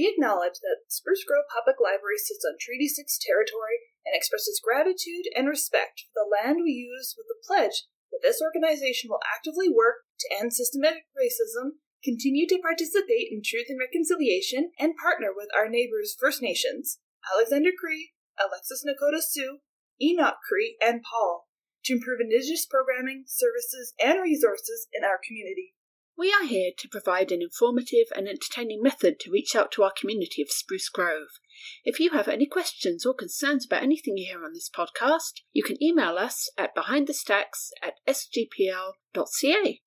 We acknowledge that Spruce Grove Public Library sits on Treaty 6 territory and expresses gratitude and respect for the land we use with the pledge that this organization will actively work to end systematic racism, continue to participate in truth and reconciliation, and partner with our neighbors First Nations, Alexander Cree, Alexis Nakota Sioux, Enoch Cree, and Paul, to improve Indigenous programming, services, and resources in our community. We are here to provide an informative and entertaining method to reach out to our community of Spruce Grove. If you have any questions or concerns about anything you hear on this podcast, you can email us at behindthestacks at sgpl.ca.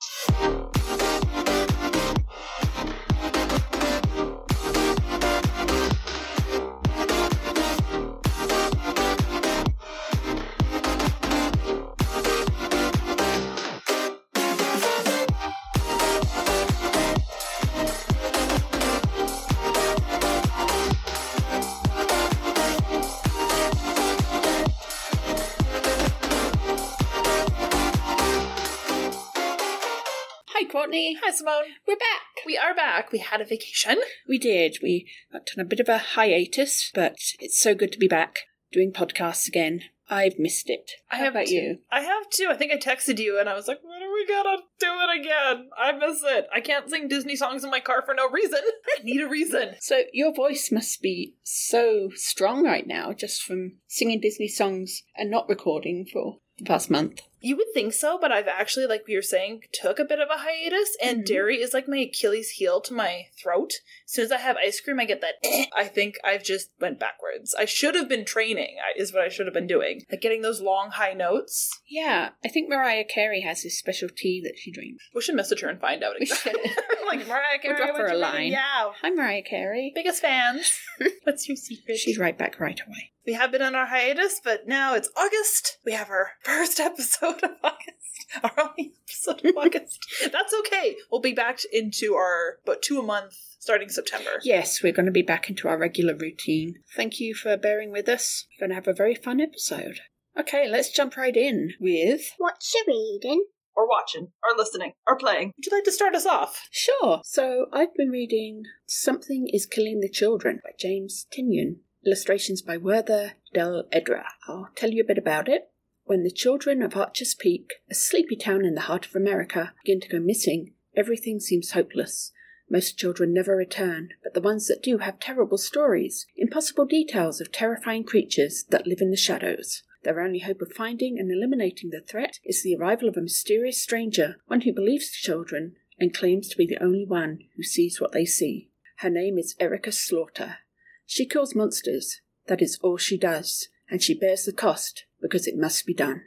Courtney. Hi, Simone. We're back. We are back. We had a vacation. We did. We went on a bit of a hiatus, but it's so good to be back doing podcasts again. I've missed it. I How have about too. you? I have too. I think I texted you and I was like, when are we gonna do it again? I miss it. I can't sing Disney songs in my car for no reason. I need a reason. So your voice must be so strong right now, just from singing Disney songs and not recording for the past month. You would think so, but I've actually, like we were saying, took a bit of a hiatus, and Mhm. dairy is like my Achilles heel to my throat. As soon as I have ice cream, I get that. I think I've just went backwards. I should have been training. Is what I should have been doing, like getting those long high notes. Yeah, I think Mariah Carey has this special tea that she drinks. We should message her and find out. We should. like Mariah We'll Carey, drop her a line. name? Yeah, Hi, Mariah Carey. biggest fans. What's your secret? She's right back right away. We have been on our hiatus, but now it's August. We have our first episode of August. Our only episode of August. That's okay. We'll be back into our but two a month starting September. Yes, we're going to be back into our regular routine. Thank you for bearing with us. We're going to have a very fun episode. Okay, let's jump right in with. What you reading? Or watching, or listening, or playing. Would you like to start us off? Sure. So I've been reading Something is Killing the Children by James Tynion. Illustrations by Werther Dell'Edera. I'll tell you a bit about it. When the children of Archer's Peak, a sleepy town in the heart of America, begin to go missing, everything seems hopeless. Most children never return, but the ones that do have terrible stories, impossible details of terrifying creatures that live in the shadows. Their only hope of finding and eliminating the threat is the arrival of a mysterious stranger, one who believes the children and claims to be the only one who sees what they see. Her name is Erica Slaughter. She kills monsters. That is all she does, and she bears the cost because it must be done.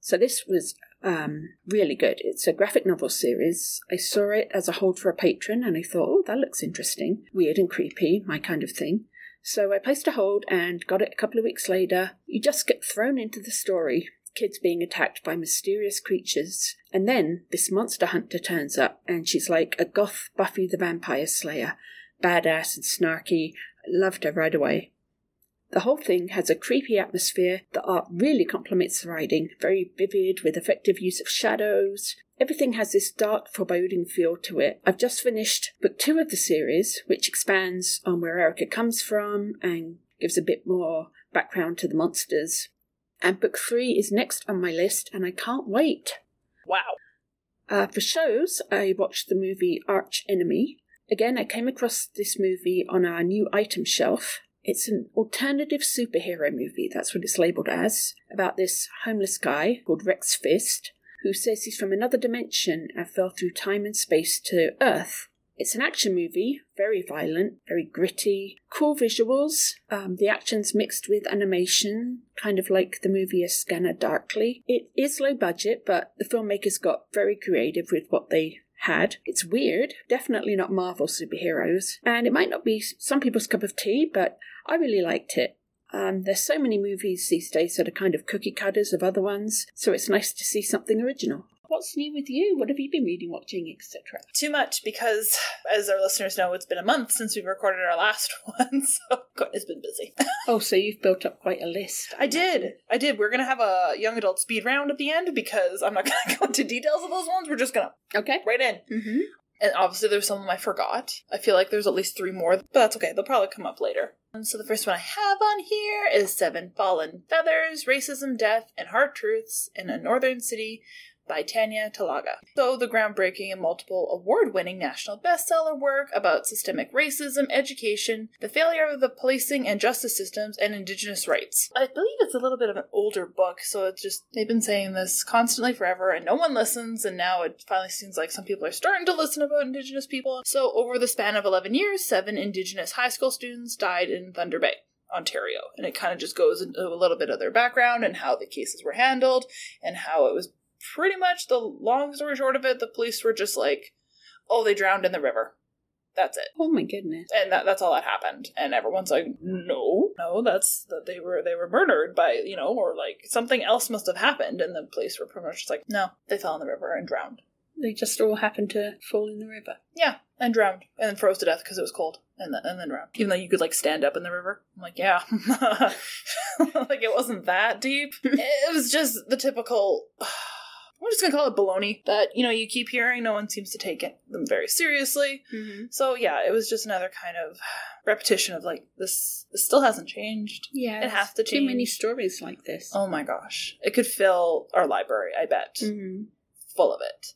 So this was um, really good. It's a graphic novel series. I saw it as a hold for a patron, and I thought, oh, that looks interesting, weird and creepy, my kind of thing. So I placed a hold and got it a couple of weeks later. You just get thrown into the story. Kids being attacked by mysterious creatures. And then this monster hunter turns up, and she's like a goth Buffy the Vampire Slayer. Badass and snarky. I loved her right away. The whole thing has a creepy atmosphere. The art really complements the writing, very vivid with effective use of shadows. Everything has this dark, foreboding feel to it. I've just finished book two of the series, which expands on where Erica comes from and gives a bit more background to the monsters. And book three is next on my list, and I can't wait. Wow. Uh, for shows, I watched the movie Arch Enemy. Again, I came across this movie on our new item shelf. It's an alternative superhero movie, that's what it's labelled as, about this homeless guy called Rex Fist, who says he's from another dimension and fell through time and space to Earth. It's an action movie, very violent, very gritty, cool visuals. Um, the action's mixed with animation, kind of like the movie A Scanner Darkly. It is low budget, but the filmmakers got very creative with what they had. It's weird, definitely not Marvel superheroes, and it might not be some people's cup of tea, but I really liked it. Um, there's so many movies these days that are kind of cookie cutters of other ones, so it's nice to see something original. What's new with you? What have you been reading, watching, etc.? Too much because, as our listeners know, it's been a month since we recorded our last one, so Courtney's been busy. Oh, so you've built up quite a list. I did. I did. We're going to have a young adult speed round at the end because I'm not going to go into details of those ones. We're just going to Okay. right in. Mm-hmm. And obviously, there's some of them I forgot. I feel like there's at least three more, but that's okay. They'll probably come up later. And so the first one I have on here is Seven Fallen Feathers Racism, Death, and Hard Truths in a Northern City by Tanya Talaga. So, the groundbreaking and multiple award winning national bestseller work about systemic racism, education, the failure of the policing and justice systems, and Indigenous rights. I believe it's a little bit of an older book, so it's just, they've been saying this constantly forever, and no one listens, and now it finally seems like some people are starting to listen about Indigenous people. So, over the span of 11 years, seven Indigenous high school students died in Thunder Bay. Ontario, and it kind of just goes into a little bit of their background and how the cases were handled and how it was pretty much the long story short of it, the police were just like, oh, they drowned in the river. That's it. Oh my goodness. And that, that's all that happened. And everyone's like, no, no, that's that they were they were murdered by, you know, or like something else must have happened. And the police were pretty much just like, no, they fell in the river and drowned. They just all happened to fall in the river. Yeah, and drowned. And then froze to death because it was cold. And then, and then drowned. Even though you could like stand up in the river. I'm like, yeah. like it wasn't that deep. it was just the typical I'm just gonna call it baloney that you know you keep hearing. No one seems to take it, them very seriously. Mm-hmm. So yeah, it was just another kind of repetition of like this. This still hasn't changed. Yeah, It has to change. Too many stories like this. Oh my gosh, it could fill our library. I bet hmm full of it.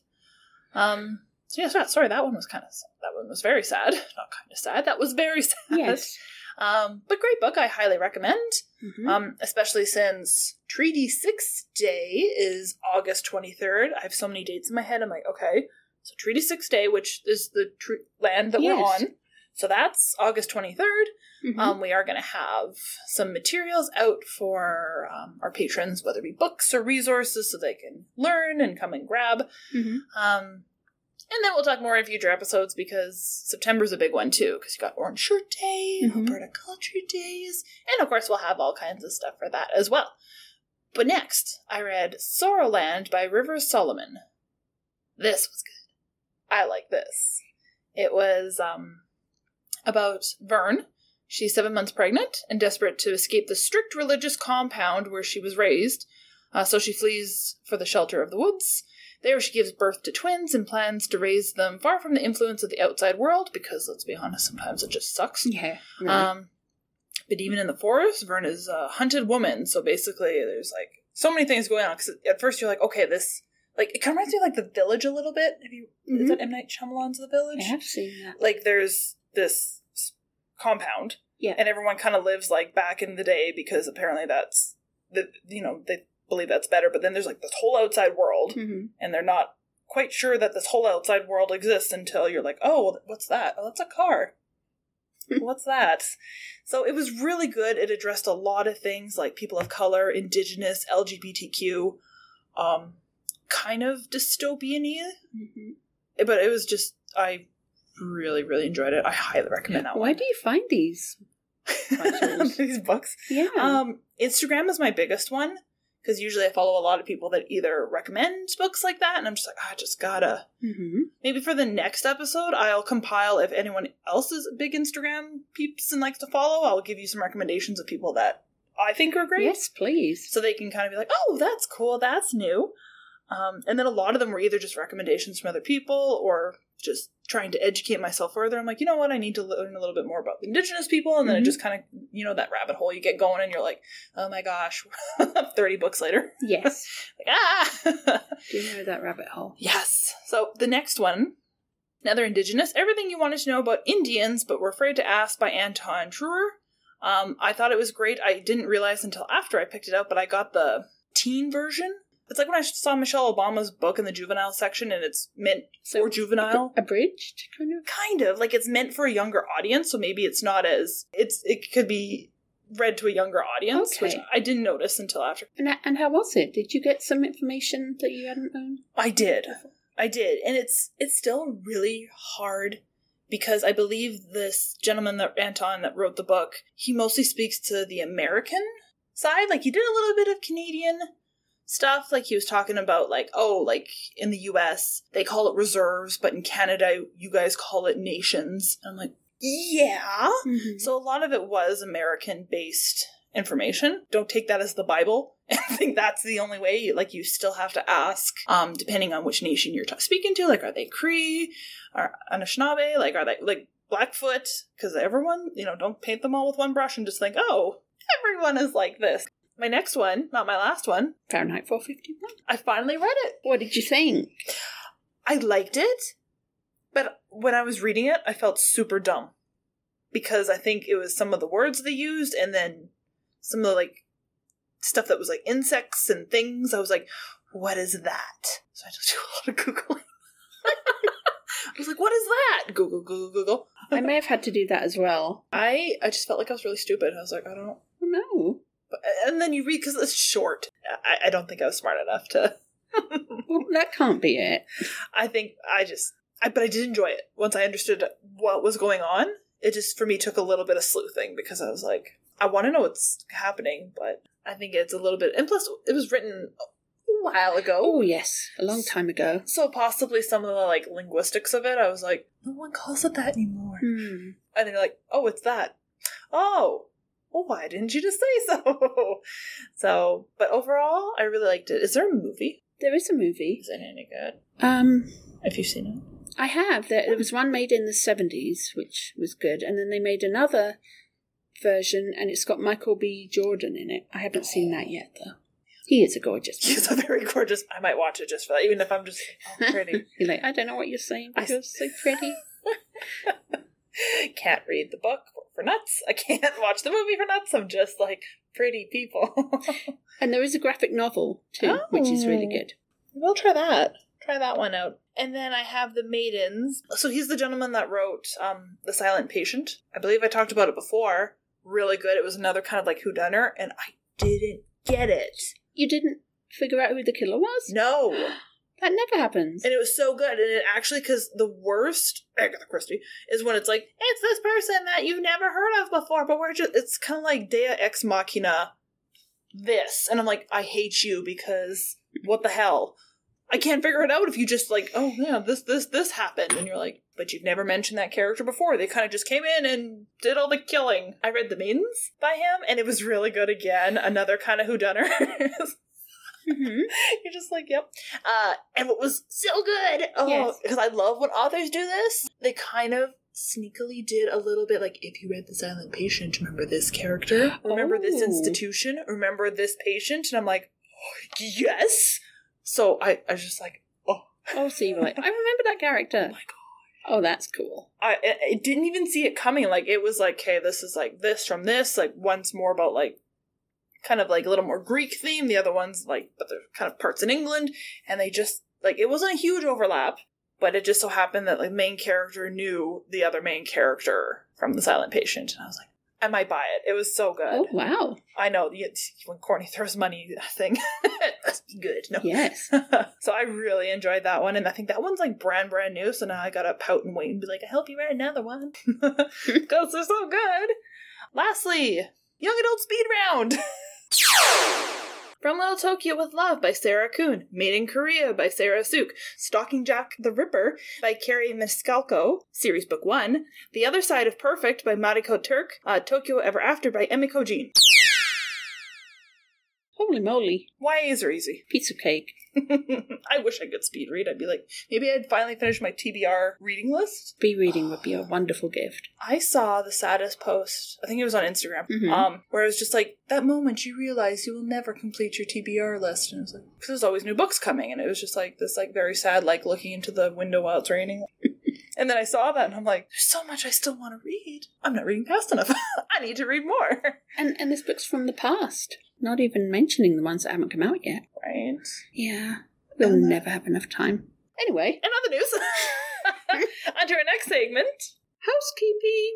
Um. So yeah, sorry, that one was kind of that one was very sad. Not kind of sad. That was very sad. Yes. Um. But great book. I highly recommend. Mhm. Um, especially since Treaty Six Day is August 23rd. I have so many dates in my head. I'm like, okay. So Treaty Six Day, which is the tr- land that Yes. we're on. So that's August 23rd. Mhm. Um, we are going to have some materials out for um, our patrons, whether it be books or resources, so they can learn and come and grab. Mhm. Um, and then we'll talk more in future episodes because September's a big one too, because you got Orange Shirt Day, Mhm. Alberta Culture Days, and of course we'll have all kinds of stuff for that as well. But next, I read Sorrowland by Rivers Solomon. This was good. I like this. It was um, about Vern. She's seven months pregnant and desperate to escape the strict religious compound where she was raised. Uh, so she flees for the shelter of the woods. There, she gives birth to twins and plans to raise them far from the influence of the outside world, because let's be honest, sometimes it just sucks. Yeah. Right. Um, but even in the forest, Vern is a hunted woman, so basically, there's like so many things going on. Because at first, you're like, okay, this like it kind of reminds me of like the village a little bit. Have you Mhm. is that M Night Shyamalan's The Village? I have seen that. Like, there's this compound, Yeah. and everyone kind of lives like back in the day because apparently that's the you know they believe that's better. But then there's like this whole outside world, hmm and they're not quite sure that this whole outside world exists until you're like, oh, what's that? Oh, that's a car. what's that? So it was really good. It addressed a lot of things like people of color, indigenous, LGBTQ, um, kind of dystopian y, hmm but it was just, I really, really enjoyed it. I highly recommend that Why one. do you find these? These books. Yeah. Um, Instagram is my biggest one because usually I follow a lot of people that either recommend books like that, and I'm just like, "Ah, I just gotta. hmm Maybe for the next episode, I'll compile if anyone else is big Instagram peeps and likes to follow. I'll give you some recommendations of people that I think are great, Yes, please. so they can kind of be like, "Oh, that's cool, that's new." Um, and then a lot of them were either just recommendations from other people or just trying to educate myself further. I'm like, you know what? I need to learn a little bit more about the indigenous people, and then it Mhm. just kind of, you know, that rabbit hole you get going, and you're like, oh my gosh, thirty books later, Yes. like ah. Do you know that rabbit hole? Yes. So the next one, another Indigenous, everything you wanted to know about Indians, but were afraid to ask by Anton Treuer. Um, I thought it was great. I didn't realize until after I picked it up, but I got the teen version. It's like when I saw Michelle Obama's book in the juvenile section, and it's meant for juvenile. Abridged, kind of. Kind of like it's meant for a younger audience, so maybe it's not as it's. It could be read to a younger audience, which I didn't notice until after. And, and how was it? Did you get some information that you hadn't known? I did. I did. And it's it's still really hard because I believe this gentleman that Anton that wrote the book, he mostly speaks to the American side. Like he did a little bit of Canadian stuff. Like he was talking about like, oh, like in the US, they call it reserves, but in Canada you guys call it nations. I'm like, yeah. Mm-hmm. So a lot of it was American based information. Don't take that as the Bible and think that's the only way. You, like you still have to ask, um, depending on which nation you're t- speaking to. Like, are they Cree or Anishinaabe? Like, are they like Blackfoot? Because everyone, you know, don't paint them all with one brush and just think, oh, everyone is like this. My next one, not my last one, Fahrenheit 451. I finally read it. What did you think? I liked it, but when I was reading it, I felt super dumb because I think it was some of the words they used and then some of the like stuff that was like insects and things. I was like, what is that? So I just do a lot of Googling. I was like, what is that? Google, Google, Google. I may have had to do that as well. I I just felt like I was really stupid. I was like, I don't. And then you read because it's short. I, I don't think I was smart enough to. Well, that can't be it. I think I just, I but I did enjoy it once I understood what was going on. It just for me took a little bit of sleuthing because I was like, I want to know what's happening, but I think it's a little bit. And plus, it was written a while ago, Oh, yes. A long time ago. so possibly some of the like linguistics of it. I was like, no one calls it that anymore. Hmm. And they're like, oh, it's that. Oh, well, why didn't you just say so? so, but overall, I really liked it. Is there a movie? There is a movie. Is it any good? Um, If you've seen it. I have. There, there was one made in the 70s, which was good, and then they made another version, and it's got Michael B. Jordan in it. I haven't seen that yet, though. He is a gorgeous He's a very gorgeous. I might watch it just for that, even if I'm just oh, pretty. You're like, I don't know what you're saying, but I- you're so pretty. can't read the book for nuts. I can't watch the movie for nuts. I'm just like pretty people. And there is a graphic novel, too, which is really Oh. good. we'll try that. Try that one out. And then I have the maidens. So he's the gentleman that wrote um, The Silent Patient. I believe I talked about it before. Really good. It was another kind of like whodunit, and I didn't get it. You didn't figure out who the killer was? No. That never happens. And it was so good. And it actually, because the worst, Agatha Christie, is when it's like, it's this person that you've never heard of before, but we're just, it's kind of like Dea Ex Machina, this. And I'm like, I hate you because what the hell? I can't figure it out if you just like, oh yeah, this, this, this happened. And you're like, but you've never mentioned that character before. They kind of just came in and did all the killing. I read The Maidens by him, and it was really good again. Another kind of whodunner. Mhm. You're just like, yep. Uh, and what was so good, oh, Yes. because I love when authors do this. They kind of sneakily did a little bit like, if you read The Silent Patient, remember this character, remember this Oh. institution, remember this patient, and I'm like, yes. So I, I was just like, oh Oh, so you were like, I remember that character. my god. Oh, that's cool. I, I I didn't even see it coming. Like it was like, okay, this is like this from this. Like once more about like kind of like a little more Greek theme. The other one's like, but they're kind of parts in England, and they just like it wasn't a huge overlap, but it just so happened that like main character knew the other main character from the Silent Patient, and I was like, I might buy it. It was so good. Oh, wow. I know when Courtney throws money thing, be good. No. Yes. so I really enjoyed that one, and I think that one's like brand brand new. So now I gotta pout and wait and be like, I help you write another one because they're so good. Lastly, young adult speed round. From Little Tokyo with Love by Sarah Kuhn, Made in Korea by Sarah Suk, Stalking Jack the Ripper by Kerri Maniscalco, Series Book 1, The Other Side of Perfect by Mariko Turk, uh, Tokyo Ever After by Emiko Jean. Holy moly. YAs are easy. Piece of cake. I wish I could speed read. I'd be like, maybe I'd finally finish my TBR reading list. Speed reading would be a wonderful gift. I saw the saddest post. I think it was on Instagram. Mhm. Um, where it was just like that moment you realize you will never complete your TBR list, and it was like because there's always new books coming, and it was just like this like very sad like looking into the window while it's raining. and then I saw that, and I'm like, there's so much I still want to read. I'm not reading fast enough. I need to read more. And and this book's from the past. Not even mentioning the ones that haven't come out yet. right. Yeah. We'll that- never have enough time. Anyway, In other news, on to our next segment. housekeeping.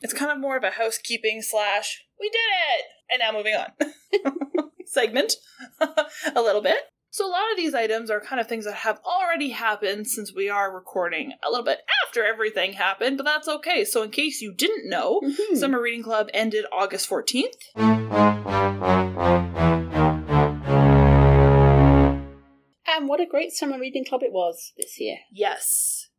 It's kind of more of a housekeeping slash we did it, and now moving on segment a little bit. So a lot of these items are kind of things that have already happened since we are recording a little bit after everything happened, but that's okay. So in case you didn't know, Mhm. Summer Reading Club ended August 14th. And what a great summer reading club it was this year. Yes.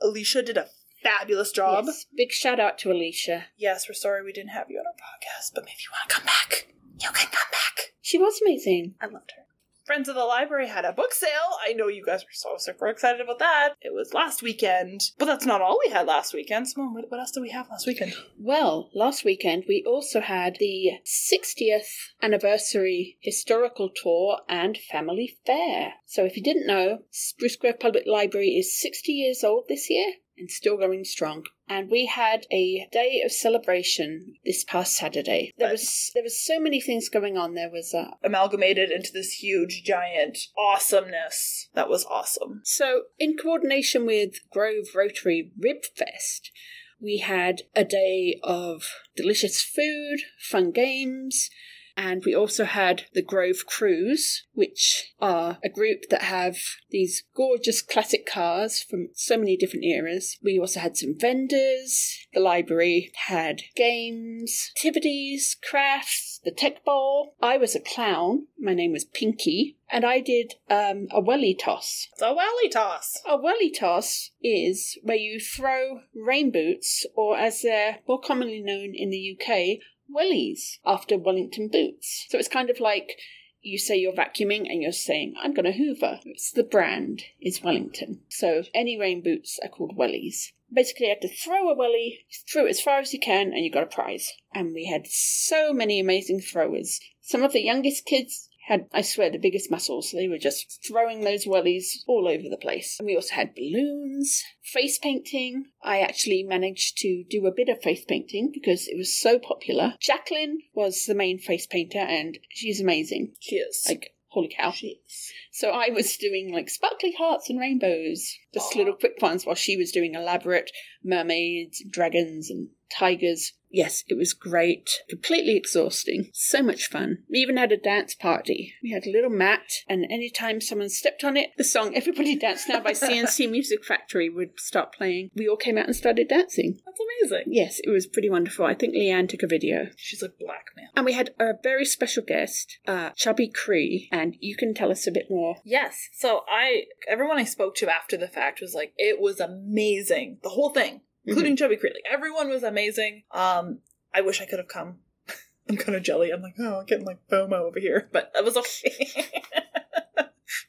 Alicia did a fabulous job. Yes. Big shout out to Alicia. Yes, we're sorry we didn't have you on our podcast, but maybe you want to come back. You can come back. She was amazing. I loved her. Friends of the Library had a book sale. I know you guys were so super excited about that. It was last weekend, but that's not all we had last weekend. Simone, what, what else did we have last weekend? Well, last weekend we also had the 60th anniversary historical tour and family fair. So if you didn't know, Spruce Grove Public Library is 60 years old this year and still going strong. And we had a day of celebration this past Saturday. There was there was so many things going on. There was uh, Amalgamated into this huge, giant awesomeness. That was awesome. So, in coordination with Grove Rotary Rib Fest, we had a day of delicious food, fun games, and we also had the Grove Cruise, which are a group that have these gorgeous classic cars from so many different eras. We also had some vendors. The library had games, activities, crafts, the tech bowl. I was a clown. My name was Pinky. And I did um, a welly toss. It's a welly toss. A welly toss is where you throw rain boots, or as they're more commonly known in the UK, wellies after Wellington boots. So it's kind of like you say you're vacuuming and you're saying, I'm going to hoover. It's the brand is Wellington. So any rain boots are called wellies. Basically, you had to throw a welly, throw it as far as you can, and you got a prize. And we had so many amazing throwers. Some of the youngest kids had, I swear, the biggest muscles. They were just throwing those wellies all over the place. And we also had balloons, face painting. I actually managed to do a bit of face painting because it was so popular. Jacqueline was the main face painter, and she's amazing. She is. Like, holy cow. she is. So I was doing like sparkly hearts and rainbows, just Aw. little quick ones, while she was doing elaborate mermaids, dragons, and tigers. Yes, it was great. Completely exhausting. So much fun. We even had a dance party. We had a little mat, and anytime someone stepped on it, the song Everybody Dance Now by C+C Music Factory would start playing. We all came out and started dancing. That's amazing. Yes, it was pretty wonderful. I think Leanne took a video. She's a black man. And we had a very special guest, uh, Chubby Cree, and you can tell us a bit more. Yes. So I, everyone I spoke to after the fact was like, it was amazing. The whole thing, including Chubby Cree. Like everyone was amazing. Um, I wish I could have come. I'm kind of jelly. I'm like, oh, I'm getting like FOMO over here, but that was okay.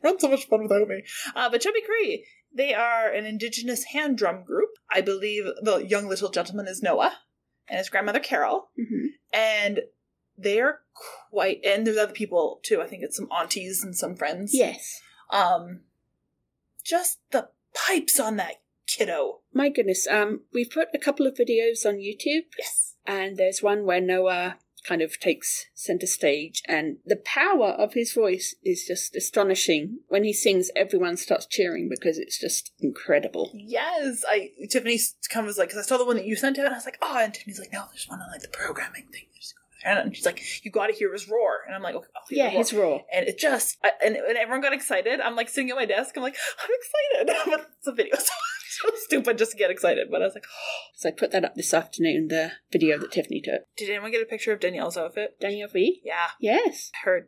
We're so much fun without me. Uh, but Chubby Cree, they are an indigenous hand drum group. I believe the young little gentleman is Noah, and his grandmother Carol, Mhm. and they are quite. And there's other people too. I think it's some aunties and some friends. Yes. Um, just the pipes on that kiddo. My goodness, um, we've put a couple of videos on YouTube, Yes. and there's one where Noah kind of takes center stage, and the power of his voice is just astonishing. When he sings, everyone starts cheering because it's just incredible. Yes, I Tiffany kind of was like, because I saw the one that you sent out, and I was like, oh, and Tiffany's like, no, there's one on like the programming thing. And she's like, you got to hear his roar, and I'm like, okay, Yeah, roar. his raw. And it just, I, and, and everyone got excited. I'm like sitting at my desk. I'm like, I'm excited. but it's a video, so, so stupid just to get excited. But I was like, oh. So I put that up this afternoon, the video that Tiffany took. did anyone get a picture of Danielle's outfit? Danielle V? Yeah, Yes. I heard.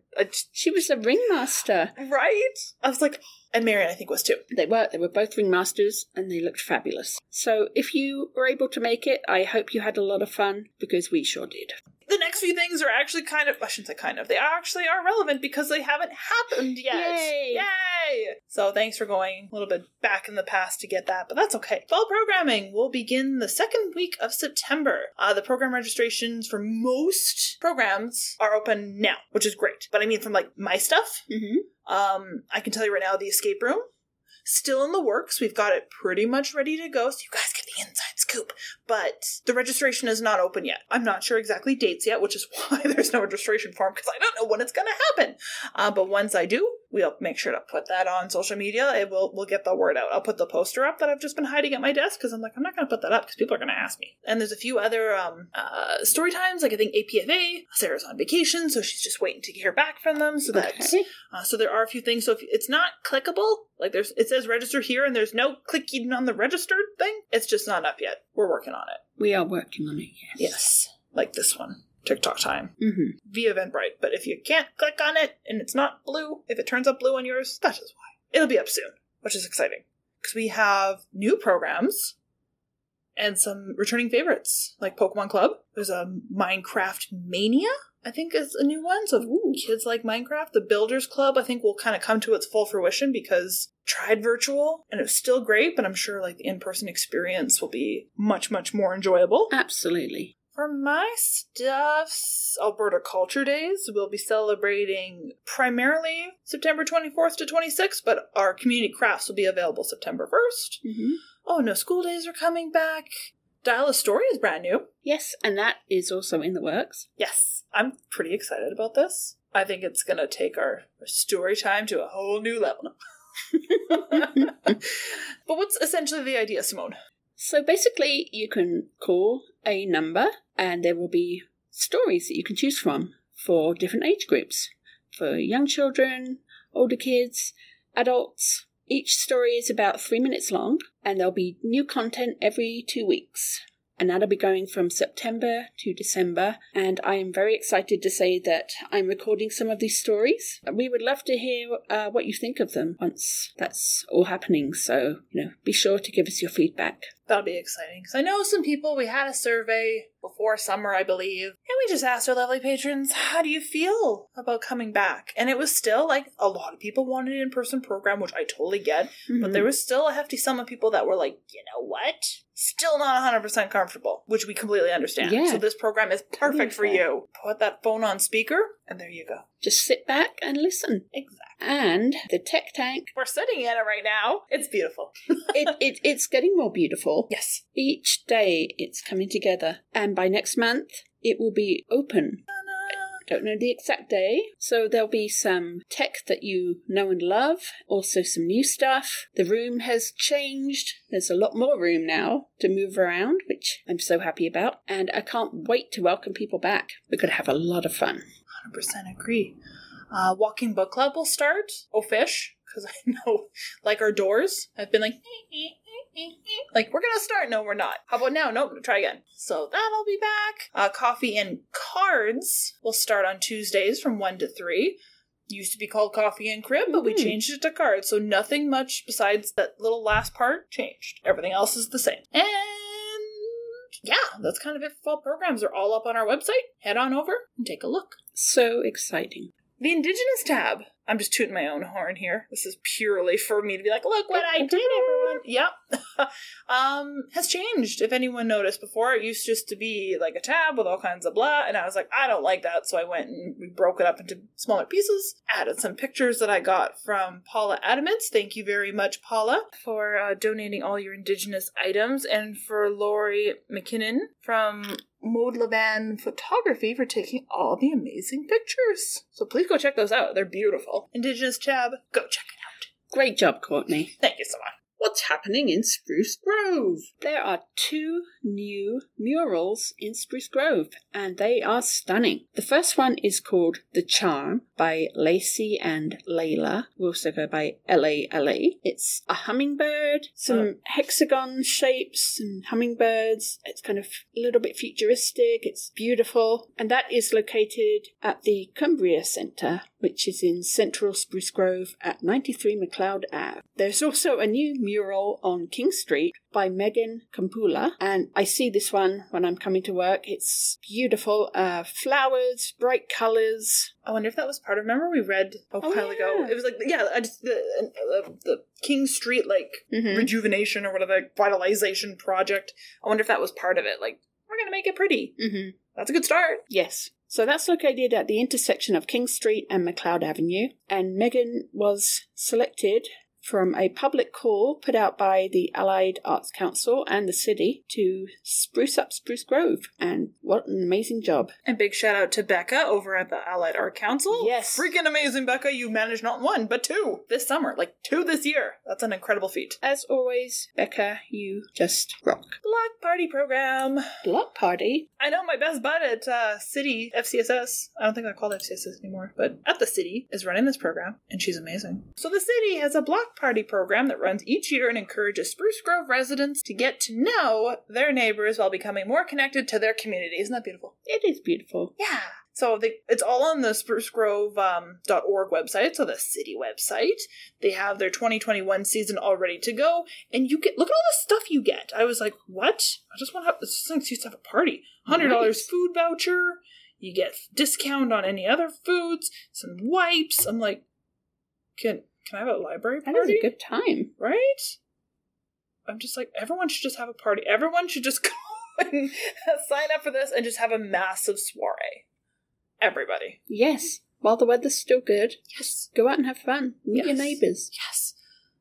She was a ringmaster. right? I was like, and Marion, I think, was too. They were. They were both ringmasters and they looked fabulous. So if you were able to make it, I hope you had a lot of fun because we sure did. The next few things are actually kind of I shouldn't say kind of they actually are relevant because they haven't happened yet. Yay. Yay! So thanks for going a little bit back in the past to get that, but that's okay. Fall programming will begin the second week of September. Uh, the program registrations for most programs are open now, which is great. But I mean, from like my stuff, Mm-hmm. um, I can tell you right now, the escape room still in the works. We've got it pretty much ready to go, so you guys get the inside scoop. But the registration is not open yet. I'm not sure exactly dates yet, which is why there's no registration form because I don't know when it's going to happen. Uh, but once I do, we'll make sure to put that on social media. It will we'll get the word out. I'll put the poster up that I've just been hiding at my desk because I'm like I'm not going to put that up because people are going to ask me. And there's a few other um, uh, story times, like I think APFA. Sarah's on vacation, so she's just waiting to hear back from them. So that Okay. uh, so there are a few things. So if it's not clickable, like there's it says register here, and there's no clicking on the registered thing. It's just not up yet. We're working on it. We are working on it, yes. Yes, like this one, TikTok time Mm-hmm. via Eventbrite. But if you can't click on it and it's not blue, if it turns up blue on yours, that is why. It'll be up soon, which is exciting because we have new programs and some returning favorites like Pokemon Club. There's a Minecraft Mania, I think is a new one. So if kids like Minecraft. The Builders Club, I think, will kind of come to its full fruition because tried virtual and it was still great, but I'm sure like the in-person experience will be much, much more enjoyable. Absolutely. For my stuffs, Alberta Culture Days we'll be celebrating primarily September 24th to 26th, but our community crafts will be available September 1st. hmm Oh, no school days are coming back. Dial a Story is brand new. Yes, and that is also in the works. Yes, I'm pretty excited about this. I think it's going to take our story time to a whole new level. but what's essentially the idea, Simone? So basically, you can call a number and there will be stories that you can choose from for different age groups for young children, older kids, adults. Each story is about three minutes long and there'll be new content every two weeks. And that'll be going from September to December. And I am very excited to say that I'm recording some of these stories. We would love to hear uh, what you think of them once that's all happening. So, you know, be sure to give us your feedback. That'll be exciting. Because I know some people, we had a survey before summer, I believe, and we just asked our lovely patrons, how do you feel about coming back? And it was still like a lot of people wanted an in person program, which I totally get, but there mm-hmm. was still a hefty sum of people that were like, you know what? Still not 100% comfortable, which we completely understand. Yeah. So this program is perfect for you. Put that phone on speaker, and there you go. Just sit back and listen. Exactly. And the tech tank, We're sitting in it right now. It's beautiful. it, it it's getting more beautiful. yes. Each day it's coming together. And by next month it will be open. Don't know the exact day. So there'll be some tech that you know and love, also some new stuff. The room has changed. There's a lot more room now to move around, which I'm so happy about. And I can't wait to welcome people back. We're going to have a lot of fun. 100% agree. Uh, Walking Book Club will start. Oh, fish. Because I know, like, our doors have been like, like, we're gonna start. No, we're not. How about now? Nope, try again. So that'll be back. Uh, coffee and cards will start on Tuesdays from 1 to 3. Used to be called Coffee and Crib, but we Mhm. changed it to cards. So nothing much besides that little last part changed. Everything else is the same. And yeah, that's kind of it for fall programs. They're all up on our website. Head on over and take a look. So exciting. The Indigenous tab. I'm just tooting my own horn here. This is purely for me to be like, look what I did. Yep. um, has changed. If anyone noticed before, it used just to be like a tab with all kinds of blah, and I was like, I don't like that, so I went and we broke it up into smaller pieces. Added some pictures that I got from Paula Adamants. Thank you very much, Paula, for uh, donating all your Indigenous items, and for Lori McKinnon from Mode Levan Photography for taking all the amazing pictures. So please go check those out. They're beautiful. Indigenous Tab, go check it out. Great job, Courtney. Thank you so much. What's happening in Spruce Grove? There are two new murals in Spruce Grove, and they are stunning. The first one is called The Charm by Lacey and Layla. We also go by LALA. It's a hummingbird, some oh. hexagon shapes and hummingbirds. It's kind of a little bit futuristic. It's beautiful. And that is located at the Cumbria Centre, which is in central Spruce Grove at 93 McLeod Ave. There's also a new mural on King Street by Megan Kampula, and I see this one when I'm coming to work. It's beautiful. Uh, flowers, bright colours. I wonder if that was part of. Remember we read a Oh, while ago. yeah. It was like yeah, I just the uh, the King Street like Mhm. rejuvenation or whatever vitalization project. I wonder if that was part of it. Like we're gonna make it pretty. Mm-hmm. That's a good start. Yes. So that's located at the intersection of King Street and McLeod Avenue, and Megan was selected from a public call put out by the Allied Arts Council and the city to spruce up Spruce Grove. And what an amazing job! And big shout out to Becca over at the Allied Art Council. Yes. freaking amazing, Becca. You managed not one but two this summer. Like two this year. That's an incredible feat. As always, Becca, you just rock. Block party program. Block party. I know my best bud at uh, City FCSS. I don't think I call it FCSS anymore, but at the city is running this program, and she's amazing. So the city has a block block party program that runs each year and encourages Spruce Grove residents to get to know their neighbors while becoming more connected to their community. Isn't that beautiful? It is beautiful. Yeah. So they, it's all on the sprucegrove.org um, .org website, so the city website. They have their 2021 season all ready to go, and you get look at all the stuff you get. I was like, what? I just want to have this thing used to have a party. Hundred dollars Nice. food voucher. You get discount on any other foods, some wipes. I'm like, can can I have a library That party? is a good time. right? I'm just like, everyone should just have a party. Everyone should just go and sign up for this and just have a massive soiree. Everybody. Yes. While the weather's still good, Yes. go out and have fun. Meet your neighbours. Yes.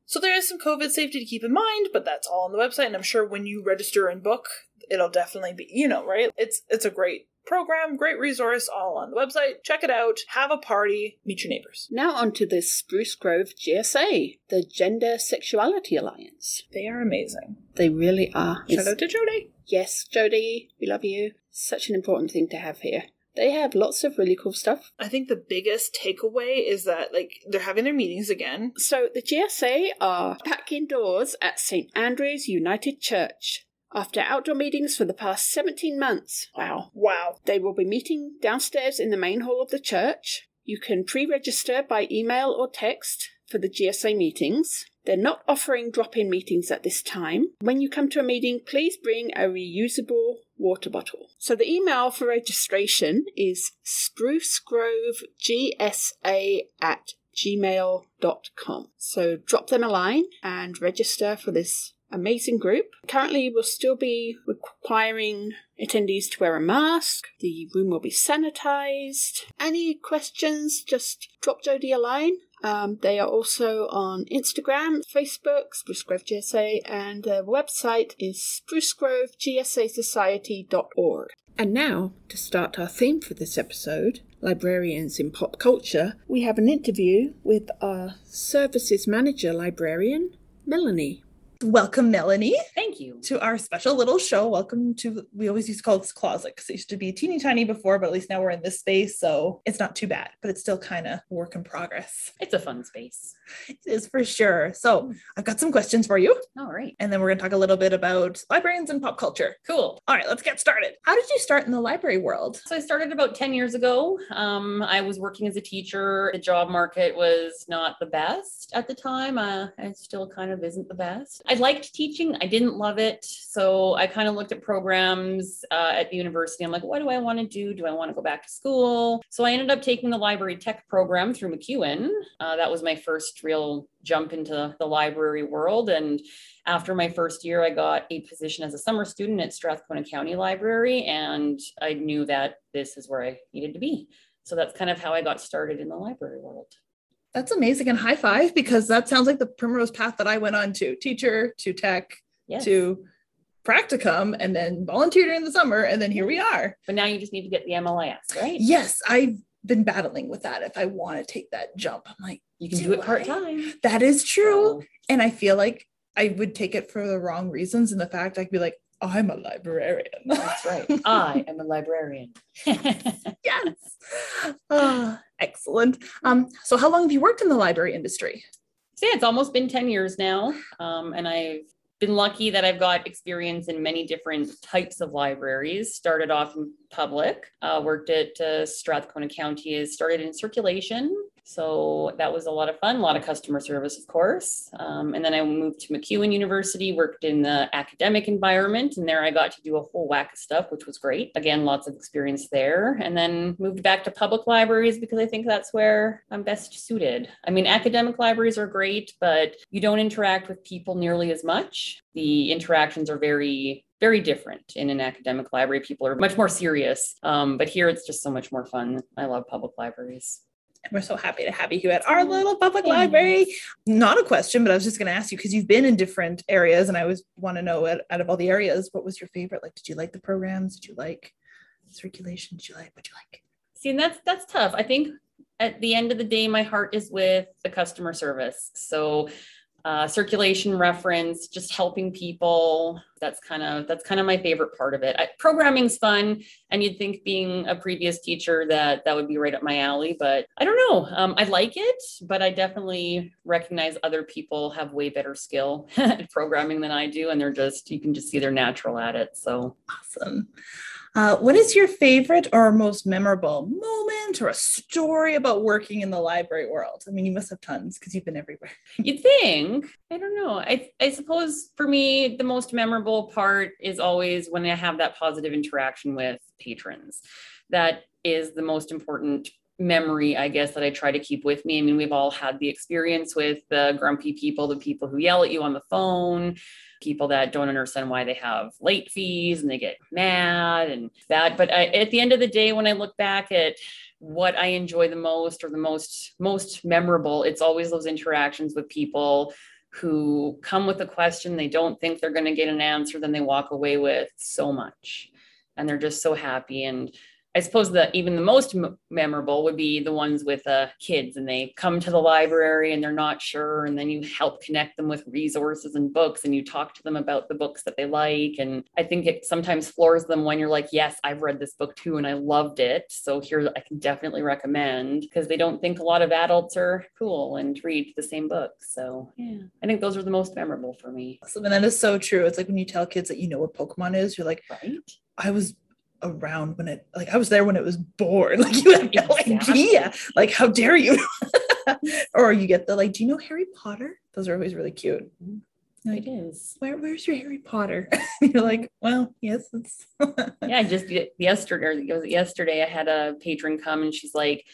So there is some COVID safety to keep in mind, but that's all on the website, and I'm sure when you register and book, it'll definitely be, you know, right? It's it's a great program, great resource, all on the website. Check it out. Have a party. Meet your neighbors. Now on to the Spruce Grove GSA, the Gender Sexuality Alliance. They are amazing. They really are. Shout It's- out to Jody. Yes, Jody, we love you. Such an important thing to have here. They have lots of really cool stuff. I think the biggest takeaway is that like they're having their meetings again. So the GSA are back indoors at St Andrew's United Church after outdoor meetings for the past 17 months. Wow. Wow. They will be meeting downstairs in the main hall of the church. You can pre register by email or text for the GSA meetings. They're not offering drop in meetings at this time. When you come to a meeting, please bring a reusable water bottle. So the email for registration is sprucegrovegsa at gmail.com. So drop them a line and register for this amazing group. Currently, we'll still be requiring attendees to wear a mask. The room will be sanitized. Any questions, just drop Jodie a line. Um, they are also on Instagram, Facebook, Spruce Grove GSA, and their website is sprucegrovegsa.society.org. And now, to start our theme for this episode, Librarians in Pop Culture, we have an interview with our Services Manager Librarian, Melanie. Welcome, Melanie, Thank you. to our special little show. Welcome to, we always used to call this closet because it used to be teeny tiny before, but at least now we're in this space. So it's not too bad, but it's still kind of work in progress. It's a fun space. It is for sure. So I've got some questions for you, All right. and then we're going to talk a little bit about librarians and pop culture. Cool. All right, let's get started. How did you start in the library world? So I started about 10 years ago. Um, I was working as a teacher. The job market was not the best at the time. Uh, it still kind of isn't the best. I liked teaching. I didn't love it. So I kind of looked at programs uh, at the university. I'm like, what do I want to do? Do I want to go back to school? So I ended up taking the library tech program through MacEwan. Uh, that was my first real jump into the library world. And after my first year, I got a position as a summer student at Strathcona County Library, and I knew that this is where I needed to be. So that's kind of how I got started in the library world. That's amazing and high five because that sounds like the primrose path that I went on to teacher to tech Yes. to practicum and then volunteer during the summer. And then here we are. But now you just need to get the MLIS, right? Yes, I've been battling with that. If I want to take that jump, I'm like, You can do Do it part time. that is true. And I feel like I would take it for the wrong reasons. And the fact I could be like, I'm a librarian. That's right. I am a librarian. yes. Ah, excellent. Um, so how long have you worked in the library industry? So yeah, it's almost been 10 years now. Um, and I've been lucky that I've got experience in many different types of libraries. Started off in public, uh, worked at uh, Strathcona County, started in circulation. So that was a lot of fun, a lot of customer service, of course. Um, and then I moved to MacEwan University, worked in the academic environment, and there I got to do a whole whack of stuff, which was great. Again, lots of experience there. And then moved back to public libraries because I think that's where I'm best suited. I mean, academic libraries are great, but you don't interact with people nearly as much. The interactions are very very different in an academic library. People are much more serious, um, but here it's just so much more fun. I love public libraries. And we're so happy to have you here at our little public library. Not a question, but I was just going to ask you because you've been in different areas, and I always want to know out, out of all the areas, what was your favorite? Like, did you like the programs? Did you like circulation? Did you like what you like? See, and that's that's tough. I think at the end of the day, my heart is with the customer service. So uh, circulation reference, just helping people. That's kind of that's kind of my favorite part of it. I, programming's fun, and you'd think being a previous teacher that that would be right up my alley, but I don't know. Um, I like it, but I definitely recognize other people have way better skill at programming than I do, and they're just you can just see they're natural at it. So awesome. Uh, what is your favorite or most memorable moment or a story about working in the library world? I mean, you must have tons because you've been everywhere. You'd think. I don't know. I, I suppose for me, the most memorable part is always when I have that positive interaction with patrons. That is the most important memory, I guess, that I try to keep with me. I mean, we've all had the experience with the grumpy people, the people who yell at you on the phone, people that don't understand why they have late fees and they get mad and that. But I, at the end of the day, when I look back at what I enjoy the most or the most most memorable, it's always those interactions with people who come with a question they don't think they're going to get an answer then they walk away with so much and they're just so happy and I suppose that even the most m- memorable would be the ones with uh, kids and they come to the library and they're not sure. And then you help connect them with resources and books and you talk to them about the books that they like. And I think it sometimes floors them when you're like, yes, I've read this book too and I loved it. So here I can definitely recommend because they don't think a lot of adults are cool and read the same book. So yeah, I think those are the most memorable for me. Awesome. And that is so true. It's like when you tell kids that you know what Pokemon is, you're like, right? I was around when it like I was there when it was born. Like you have no exactly. idea. Like how dare you? or you get the like, do you know Harry Potter? Those are always really cute. Mm-hmm. Like, it is. Where, where's your Harry Potter? You're like, well, yes, it's yeah. Just yesterday, it yesterday. I had a patron come and she's like,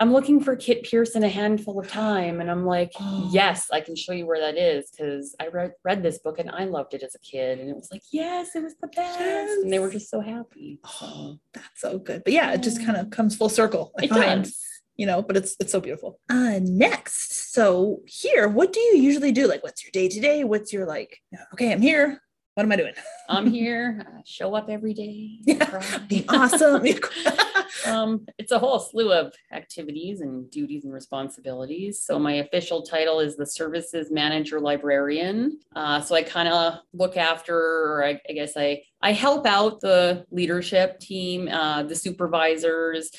I'm looking for Kit Pearson a handful of time. And I'm like, oh. yes, I can show you where that is because I read, read this book and I loved it as a kid. And it was like, yes, it was the best. Yes. And they were just so happy. Oh, that's so good. But yeah, it just kind of comes full circle. I it find, does. You know, but it's it's so beautiful. Uh next. So here, what do you usually do? Like what's your day to day? What's your like, okay, I'm here what am I doing? I'm here, uh, show up every day, yeah, be awesome. um, it's a whole slew of activities and duties and responsibilities. So my official title is the Services Manager Librarian. Uh, so I kind of look after, or I, I, guess I I help out the leadership team, uh, the supervisors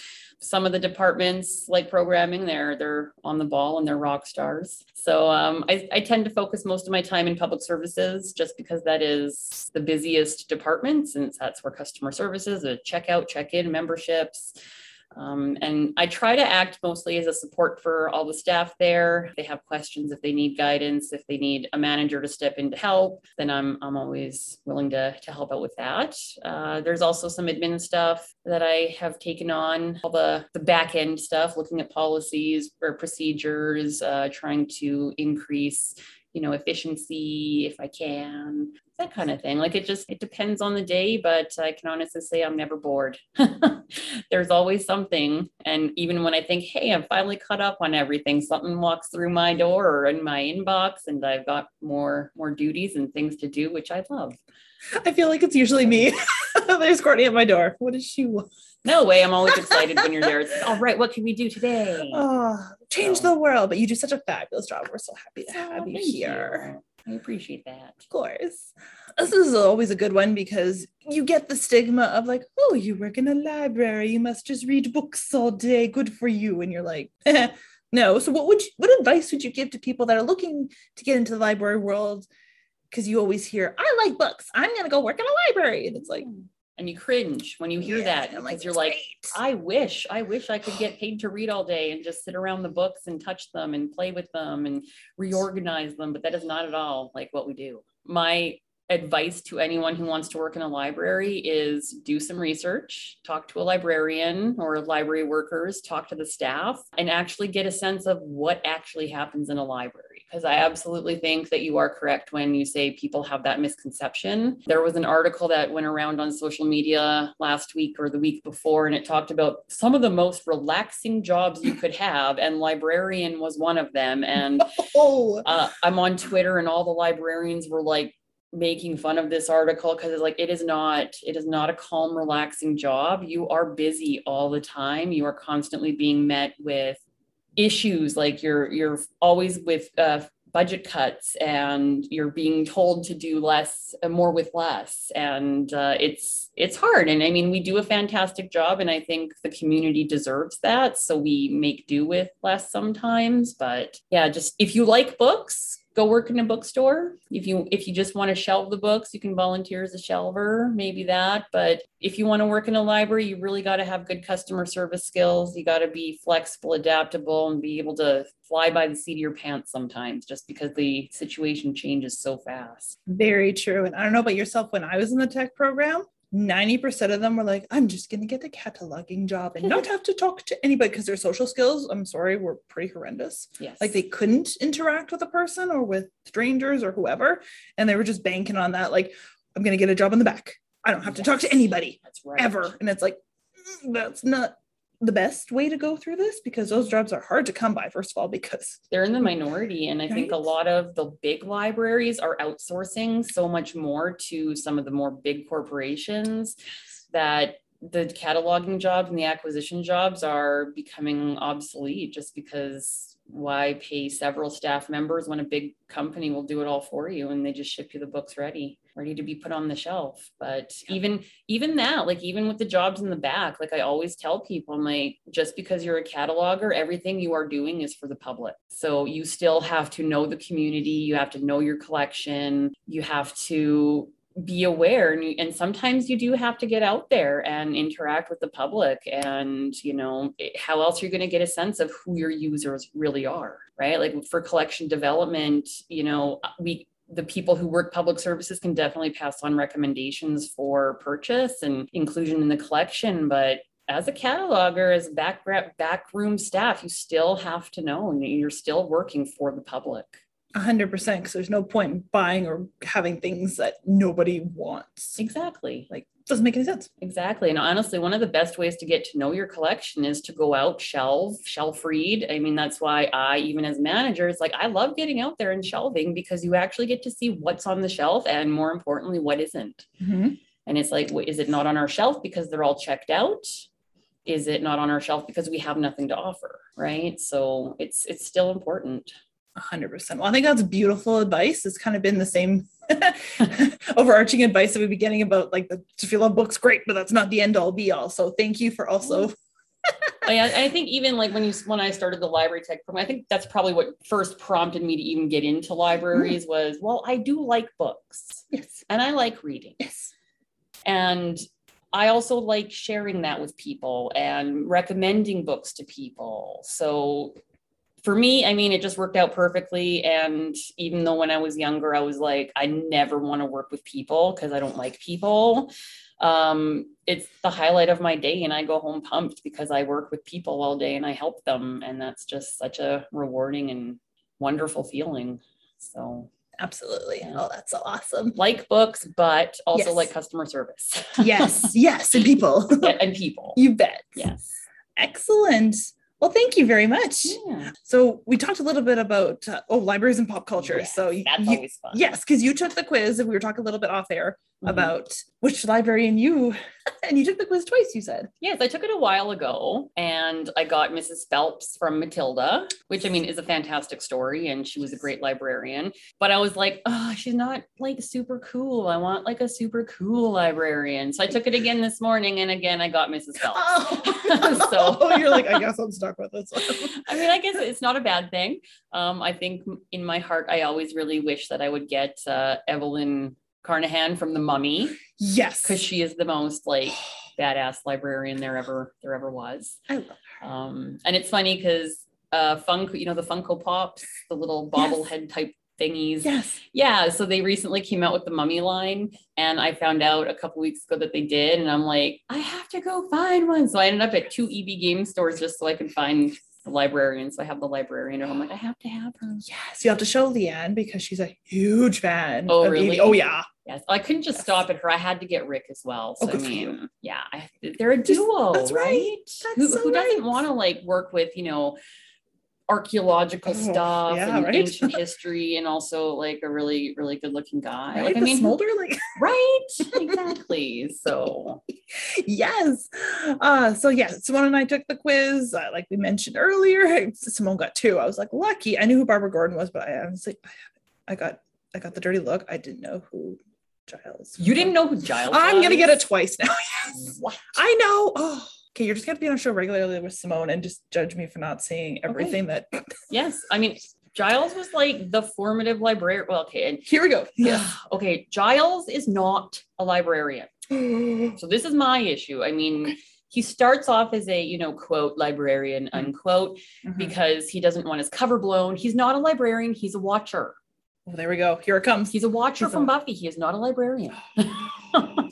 some of the departments like programming they're they're on the ball and they're rock stars. So um, I, I tend to focus most of my time in public services just because that is the busiest department since that's where customer services the checkout check-in memberships um, and I try to act mostly as a support for all the staff there. If they have questions, if they need guidance, if they need a manager to step in to help, then I'm, I'm always willing to, to help out with that. Uh, there's also some admin stuff that I have taken on, all the, the back end stuff, looking at policies or procedures, uh, trying to increase you know efficiency if i can that kind of thing like it just it depends on the day but i can honestly say i'm never bored there's always something and even when i think hey i'm finally caught up on everything something walks through my door or in my inbox and i've got more more duties and things to do which i love i feel like it's usually me there's courtney at my door what does she want no way. I'm always excited when you're there. It's all right. What can we do today? Oh, change so. the world. But you do such a fabulous job. We're so happy to have oh, you here. You. I appreciate that. Of course. This is always a good one because you get the stigma of like, oh, you work in a library. You must just read books all day. Good for you. And you're like, no. So what would you, what advice would you give to people that are looking to get into the library world? Because you always hear, I like books. I'm going to go work in a library. And it's like, hmm and you cringe when you hear yeah, that because like, you're like i wish i wish i could get paid to read all day and just sit around the books and touch them and play with them and reorganize them but that is not at all like what we do my advice to anyone who wants to work in a library is do some research, talk to a librarian or library workers, talk to the staff, and actually get a sense of what actually happens in a library. Because I absolutely think that you are correct when you say people have that misconception. There was an article that went around on social media last week or the week before, and it talked about some of the most relaxing jobs you could have, and librarian was one of them. And oh. uh, I'm on Twitter, and all the librarians were like, making fun of this article because it's like it is not it is not a calm relaxing job you are busy all the time you are constantly being met with issues like you're you're always with uh, budget cuts and you're being told to do less uh, more with less. And uh, it's it's hard. And i mean we do a fantastic job and i think the community deserves that. So we make do with less sometimes. But yeah just if you like books go work in a bookstore if you if you just want to shelve the books you can volunteer as a shelver maybe that but if you want to work in a library you really got to have good customer service skills you got to be flexible adaptable and be able to fly by the seat of your pants sometimes just because the situation changes so fast Very true. And I don't know about yourself, when I was in the tech program, 90% of them were like, I'm just going to get a cataloging job and not have to talk to anybody because their social skills, I'm sorry, were pretty horrendous. yes Like they couldn't interact with a person or with strangers or whoever. And they were just banking on that. Like, I'm going to get a job in the back. I don't have to talk to anybody that's right ever. And it's like, mm, that's not the best way to go through this because those jobs are hard to come by, first of all, because they're in the minority and i think a lot of the big libraries are outsourcing so much more to some of the more big corporations that the cataloging jobs and the acquisition jobs are becoming obsolete just because why pay several staff members when a big company will do it all for you and they just ship you the books ready ready to be put on the shelf. But even even that like even with the jobs in the back like i always tell people i'm like just because you're a cataloger everything you are doing is for the public. So you still have to know the community you have to know your collection you have to be aware and, you, and sometimes you do have to get out there and interact with the public and you know eh, how else you're you going to get a sense of who your users really are right? Like for collection development you know uh, we the people who work public services can definitely pass on recommendations for purchase and inclusion in the collection but as a cataloger as back backroom staff you still have to know and you're still working for the public 100% because there's no point in buying or having things that nobody wants. exactly Like, doesn't make any sense. Exactly. And honestly, one of the best ways to get to know your collection is to go out, shelve, shelf read. I mean, that's why I, even as managers, like I love getting out there and shelving because you actually get to see what's on the shelf and more importantly, what isn't. Mm-hmm. And it's like, is it not on our shelf because they're all checked out? Is it not on our shelf because we have nothing to offer? Right. So it's it's still important. A hundred percent. Well, I think that's beautiful advice. It's kind of been the same overarching advice that we've been getting about like the if you love books, great, but that's not the end all be all. So thank you for also mm-hmm. oh, I, I think even like when you when I started the library tech program, I think that's probably what first prompted me to even get into libraries mm-hmm. was well, I do like books yes, and I like reading. yes, And I also like sharing that with people and recommending books to people. So for me, I mean, it just worked out perfectly. And even though when I was younger, I was like, I never want to work with people because I don't like people. Um, it's the highlight of my day, and I go home pumped because I work with people all day and I help them. And that's just such a rewarding and wonderful feeling. So, absolutely. Yeah. Oh, that's so awesome. like books, but also Yes. like customer service. Yes, yes, and people. Yeah, and people. you bet. Yes. Excellent. Well, thank you very much. Yeah. So we talked a little bit about uh, oh libraries and pop culture. Yes, so you, that's always fun. yes, because you took the quiz and we were talking a little bit off air Mhm. about which librarian you and you took the quiz twice. You said Yes, I took it a while ago and I got Mrs. Phelps from Matilda, which I mean is a fantastic story and she was a great librarian. But I was like, oh, she's not like super cool. I want like a super cool librarian. So I took it again this morning and again I got Mrs. Phelps. oh, So- you're like I guess I'm stuck with this. one." I mean, I guess it's not a bad thing. Um, I think in my heart, I always really wish that I would get uh, Evelyn Carnahan from The Mummy yes, because she is the most like badass librarian there ever there ever was. I love Um, and it's funny because uh, Funko, you know, the Funko Pops, the little Yes. bobblehead type thingies. yes. Yeah, so they recently came out with the Mummy line, and I found out a couple weeks ago that they did, and I'm like, I have to go find one. So I ended up at two EB game stores just so I could find the librarian. So I have the librarian, and I'm like, I have to have her. Yes, you have to show Leanne because she's a huge fan. Oh, really? Oh, yeah. Yes, I couldn't just Yes. stop at her. I had to get Rick as well. Oh, So I for you. mean, yeah, I, they're a Just- duo, that's right. right? Who so who doesn't want to like work with you know archaeological Oh, stuff yeah, and right? ancient history and also like a really really good looking guy Right? like i mean smolder, like right exactly so yes. Uh, so yeah, Simone and I took the quiz. Uh, like we mentioned earlier, Simone got two. I was like lucky. I knew who Barbara Gordon was, but I honestly, I got, I got the dirty look. I didn't know who Giles. You didn't know who Giles I'm gonna get it twice now. Yes, What? I know. Oh, okay. You're just gonna be on a show regularly with Simone and just judge me for not seeing everything that. Yes. I mean, Giles was like the formative librarian. Well, okay. And Here we go. Yeah. okay. Giles is not a librarian. So this is my issue. I mean, he starts off as a, you know, quote, librarian, Mhm. unquote, Mhm. because he doesn't want his cover blown. He's not a librarian. He's a watcher. There we go. Here it comes. He's a watcher He's a- from Buffy. He is not a librarian.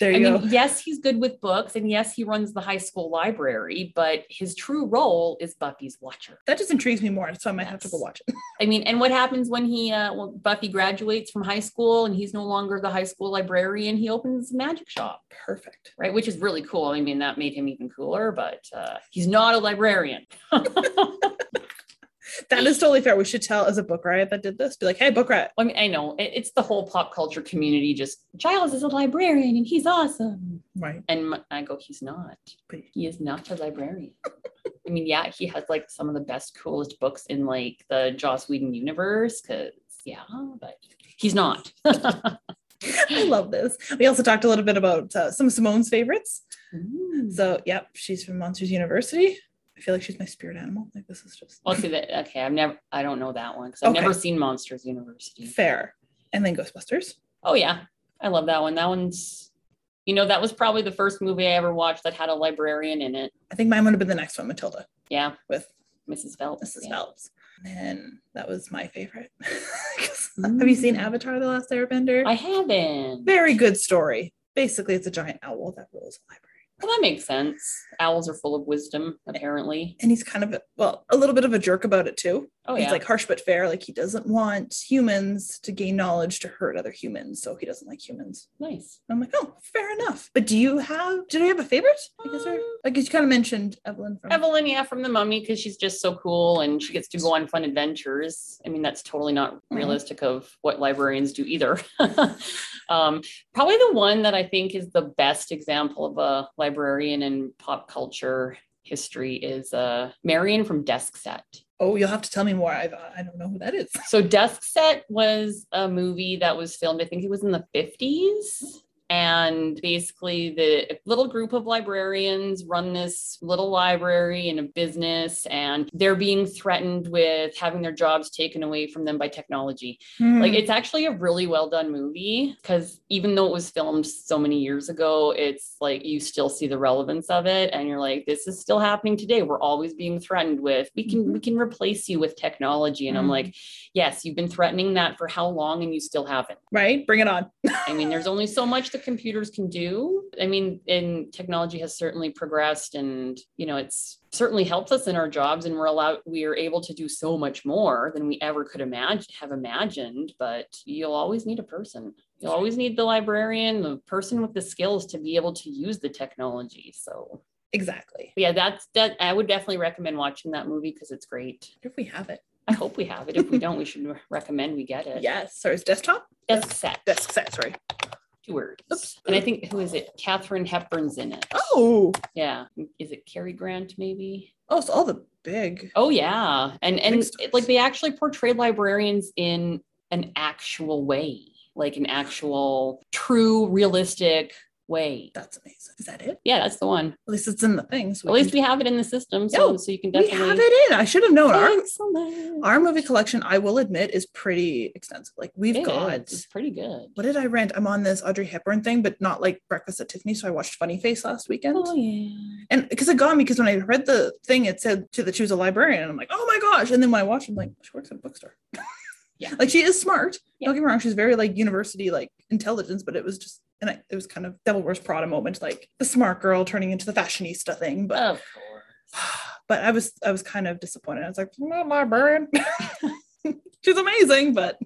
There you I you mean, yes, he's good with books, and yes, he runs the high school library, but his true role is Buffy's watcher. That just intrigues me more, so I might have to go watch it. I mean, and what happens when he, uh, well, Buffy graduates from high school and he's no longer the high school librarian? He opens a magic shop, Perfect. right? Which is really cool. I mean, that made him even cooler, but uh, he's not a librarian. That is totally fair. We should tell as a book riot that did this. Be like, hey, book riot. I mean, I know it- it's the whole pop culture community. Just Giles is a librarian and he's awesome. Right. And I go, he's not. He is not a librarian. I mean, yeah, he has like some of the best, coolest books in like the Joss Whedon universe. Cause yeah, but he's not. I love this. We also talked a little bit about uh, some of Simone's favorites. Ooh. So, yep, she's from Monsters University. I feel like she's my spirit animal. Like this is just Well, see that. Okay, I've never. I don't know that one because I've Okay. never seen Monsters University. fair. And then Ghostbusters. Oh yeah, I love that one. That one's. You know, that was probably the first movie I ever watched that had a librarian in it. I think mine would have been the next one, Matilda, Yeah, with Mrs. Phelps. Mrs. yeah. Phelps. And that was my favorite. 'Cause- Have you seen Mm. Avatar: The Last Airbender? I haven't. Very good story. Basically, it's a giant owl that rules a library. Well, that makes sense. Owls are full of wisdom, apparently. And he's kind of well, a little bit of a jerk about it too. Oh he's yeah. like harsh but fair. Like he doesn't want humans to gain knowledge to hurt other humans, so he doesn't like humans. nice. I'm like, oh, fair enough. But do you have? Did you have a favorite? I guess, or, Um, like you kind of mentioned Evelyn from. Evelyn, yeah, from the mummy, because she's just so cool and she gets to go on fun adventures. I mean, that's totally not Mhm. realistic of what librarians do either. um, probably the one that I think is the best example of a librarian in pop culture history is uh, Marion from Desk Set. Oh, you'll have to tell me more. I I don't know who that is. So Desk Set was a movie that was filmed, I think it was in the 50s. And basically, the little group of librarians run this little library in a business, and they're being threatened with having their jobs taken away from them by technology. Hmm. Like, it's actually a really well done movie because even though it was filmed so many years ago, it's like you still see the relevance of it, and you're like, this is still happening today. We're always being threatened with we can we can replace you with technology, and I'm Mhm. like, yes, you've been threatening that for how long, and you still haven't. right, bring it on. I mean, there's only so much the computers can do. I mean, and technology has certainly progressed and, you know, it's certainly helped us in our jobs and we're allowed, we are able to do so much more than we ever could imagine, have imagined, but you'll always need a person. You'll always need the librarian, the person with the skills to be able to use the technology. So Exactly. yeah, that's, that, I would definitely recommend watching that movie because it's great. If we have it. I hope we have it. If we don't, we should recommend we get it. Yes. Sorry, it's desktop. Desk set, Desk set. Sorry. Words. Oops. And I think, who is it? Katharine Hepburn's in it. Oh. Yeah. Is it Cary Grant maybe? Oh, so all the big. Oh yeah. And and it- like they actually portrayed librarians in an actual way, like an actual true realistic way. That's amazing. Is that it? Yeah, that's the one. At least it's in the thing. So At least we have it in the system, so so you can definitely. we have it in. I should have known. Our, our movie collection, I will admit, is pretty extensive. Like we've It got. is. It's pretty good. What did I rent? I'm on this Audrey Hepburn thing, but not like Breakfast at Tiffany. So I watched Funny Face last weekend. Oh yeah. And because it got me, because when I read the thing, it said to that she was a librarian. And I'm like, oh my gosh. And then when I watched, I'm like, she works at a bookstore. Yeah. Like she is smart. Yeah. Don't get me wrong. She's very like university like intelligence, but it was just and I, it was kind of Devil Wears Prada moment, like the smart girl turning into the fashionista thing. But Of course. but I was I was kind of disappointed. I was like, not my librarian. She's amazing, but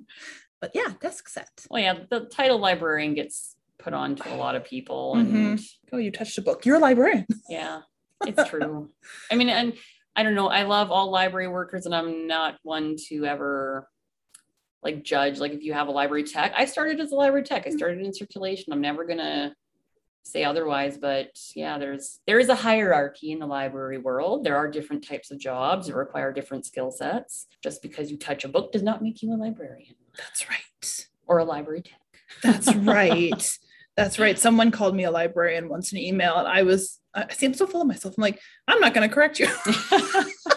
but yeah, desk set. Well, yeah, the title librarian gets put on to a lot of people Mm-hmm. and Oh, you touched a book. You're a librarian. Yeah, it's true. I mean, and I don't know. I love all library workers, and I'm not one to ever like judge. Like if you have a library tech, I started as a library tech. I mm-hmm. started in circulation. I'm never gonna say otherwise, but yeah, there's there is a hierarchy in the library world. There are different types of jobs that require different skill sets. Just because you touch a book does not make you a librarian That's right. or a library tech. That's right. That's right. Someone called me a librarian once in an email, and I was, I see, I'm so full of myself. I'm like, I'm not going to correct you.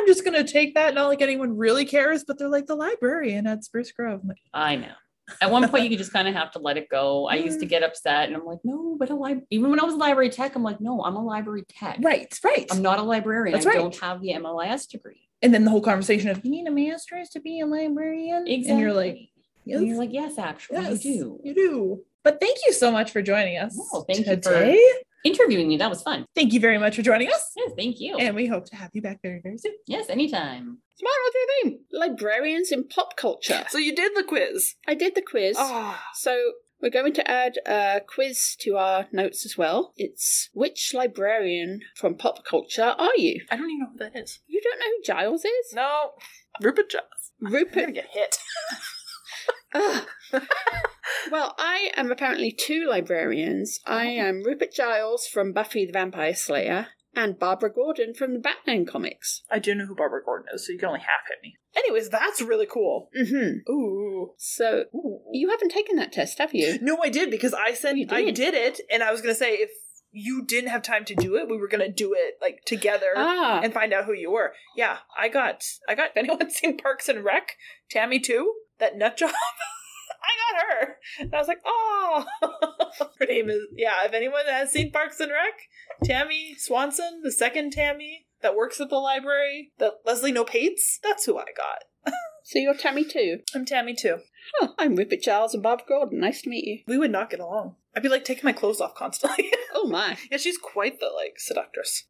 I'm just going to take that. Not like anyone really cares, but they're like the librarian at Spruce Grove. Like, I know. At one point, you just kind of have to let it go. I used to get upset, and I'm like, no, but a lib- even when I was a library tech, I'm like, no, I'm a library tech. right, right. I'm not a librarian. That's I right. don't have the MLIS degree. and then the whole conversation of, you need a master's to be a librarian? Exactly. And you're like, yes, And you're like, yes, actually, yes, you do. You do. But thank you so much for joining us thank you for- today. Interviewing me, that was fun. Thank you very much for joining us. Yes, thank you. And we hope to have you back very, very soon. yes, anytime. Smart, what's your name? Librarians in pop culture. So you did the quiz. I did the quiz. Oh, So we're going to add a quiz to our notes as well. It's which librarian from pop culture are you? I don't even know who that is. You don't know who Giles is? No, Rupert Giles. Rupert. I'm Rupert. gonna get hit. Well, I am apparently two librarians. I am Rupert Giles from Buffy the Vampire Slayer and Barbara Gordon from the Batman comics. I do know who Barbara Gordon is, so you can only half hit me. Anyways, that's really cool. Mm-hmm. Ooh. So Ooh. you haven't taken that test, have you? No, I did because I said You I did. did it, and I was gonna say if you didn't have time to do it, we were gonna do it like together Ah, and find out who you were. Yeah, I got I got. If anyone's seen Parks and Rec, Tammy too, that nut job. I got her, and I was like, oh, her name is yeah. If anyone has seen Parks and Rec, Tammy Swanson, the second Tammy that works at the library, that Leslie Knope hates, that's who I got. so you're Tammy too. I'm Tammy too. Oh, I'm Rupert Giles and Bob Gordon. Nice to meet you. We would not get along. I'd be like taking my clothes off constantly. Oh my! yeah, she's quite the like seductress.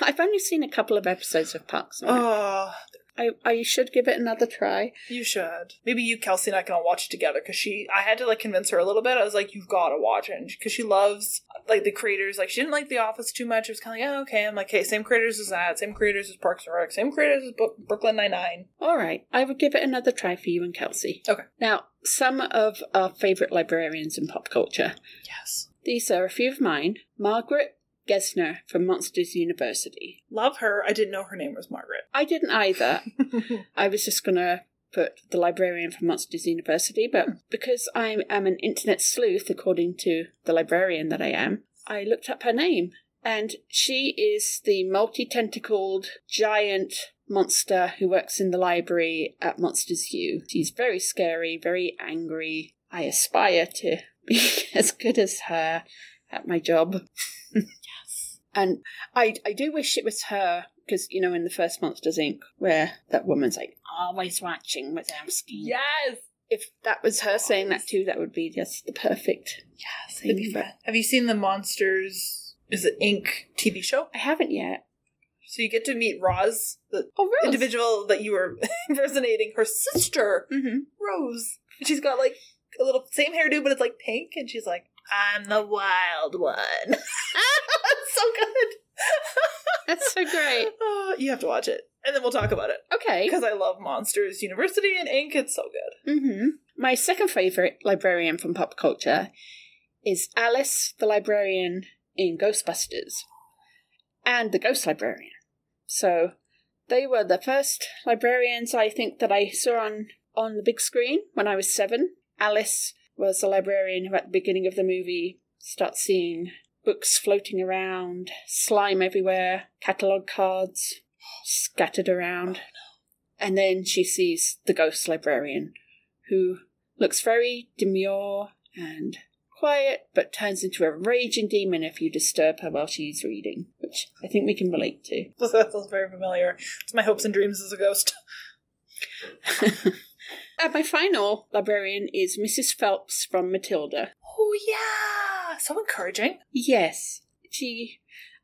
I've only seen a couple of episodes of Parks and Rec. Oh, I, I should give it another try. you should. Maybe you, Kelsey, and I can all watch it together because she. I had to like convince her a little bit. I was like, "You've got to watch it," because she loves like the creators. Like she didn't like The Office too much. It was kind of like, "Oh, okay." I'm like, "Hey, same creators as that. Same creators as Parks and Rec. Same creators as Bo- Brooklyn Nine Nine. All right, I would give it another try for you and Kelsey. Okay. Now, some of our favourite librarians in pop culture. Yes, These are a few of mine. Margaret Gesner from Monsters University. love her. I didn't know her name was Margaret. I didn't either. I was just going to put the librarian from Monsters University, but hmm. because I am an internet sleuth, according to the librarian that I am, I looked up her name. And she is the multi tentacled giant monster who works in the library at Monsters U. She's very scary, very angry. I aspire to be as good as her at my job. And I, I do wish it was her because you know in the first Monsters Inc. where that woman's like always watching Wazowski. yes, If that was her saying that too, that would be just the perfect. yes. It'd be fun. Have you seen the Monsters? Is it Inc. TV show? I haven't yet. So you get to meet Roz, the Oh, Rose. individual that you were impersonating, her sister, Mm-hmm. Rose. And she's got like a little same hairdo, but it's like pink, and she's like, "I'm the wild one." So good. That's so great. Oh, you have to watch it, and then we'll talk about it Okay. because I love Monsters University and Ink. It's so good. Mm-hmm. My second favorite librarian from pop culture is Alice, the librarian in Ghostbusters, and the Ghost Librarian. So they were the first librarians I think that I saw on on the big screen when I was seven. Alice was the librarian who, at the beginning of the movie, starts seeing books floating around, slime everywhere, catalogue cards scattered around. And then she sees the ghost librarian, who looks very demure and quiet, but turns into a raging demon if you disturb her while she's reading, which I think we can relate to. That sounds very familiar. It's my hopes and dreams as a ghost. and my final librarian is Mrs. Phelps from Matilda. Oh yeah, so encouraging. Yes, she.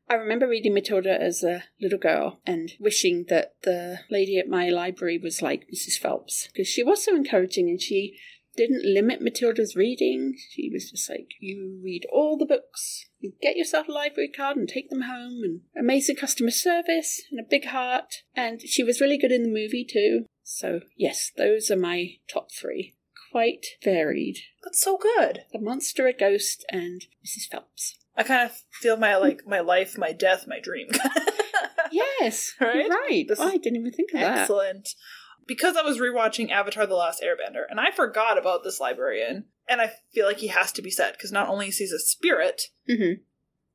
I remember reading Matilda as a little girl and wishing that the lady at my library was like Mrs. Phelps because she was so encouraging and she didn't limit Matilda's reading. She was just like, you read all the books, you get yourself a library card and take them home, and amazing customer service and a big heart. And she was really good in the movie too. So, yes, those are my top three. Quite varied. That's so good. The monster, a ghost, and Mrs. Phelps. I kind of feel my like my life, my death, my dream. Yes, Right? right. This Oh, I didn't even think of that. Excellent. Because I was rewatching Avatar: The Last Airbender, and I forgot about this librarian, and I feel like he has to be said because not only is he a spirit, Mm-hmm.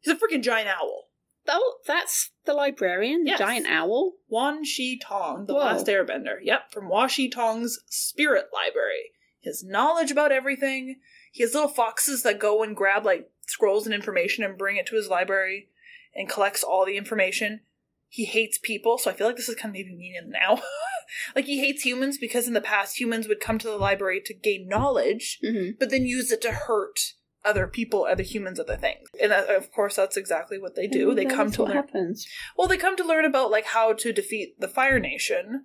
he's a freaking giant owl. Oh, that's the librarian, the Yes. giant owl. Wan Shi Tong, The Whoa. Last Airbender. Yep, from Wan Shi Tong's Spirit Library. His knowledge about everything. He has little foxes that go and grab like scrolls and information and bring it to his library and collects all the information. He hates people, so I feel like this is kind of maybe mean now. like he hates humans because in the past humans would come to the library to gain knowledge, Mm-hmm. but then use it to hurt other people, other humans, other things. And that, of course, that's exactly what they do. They come to what learn. happens. Well, they come to learn about like how to defeat the Fire Nation.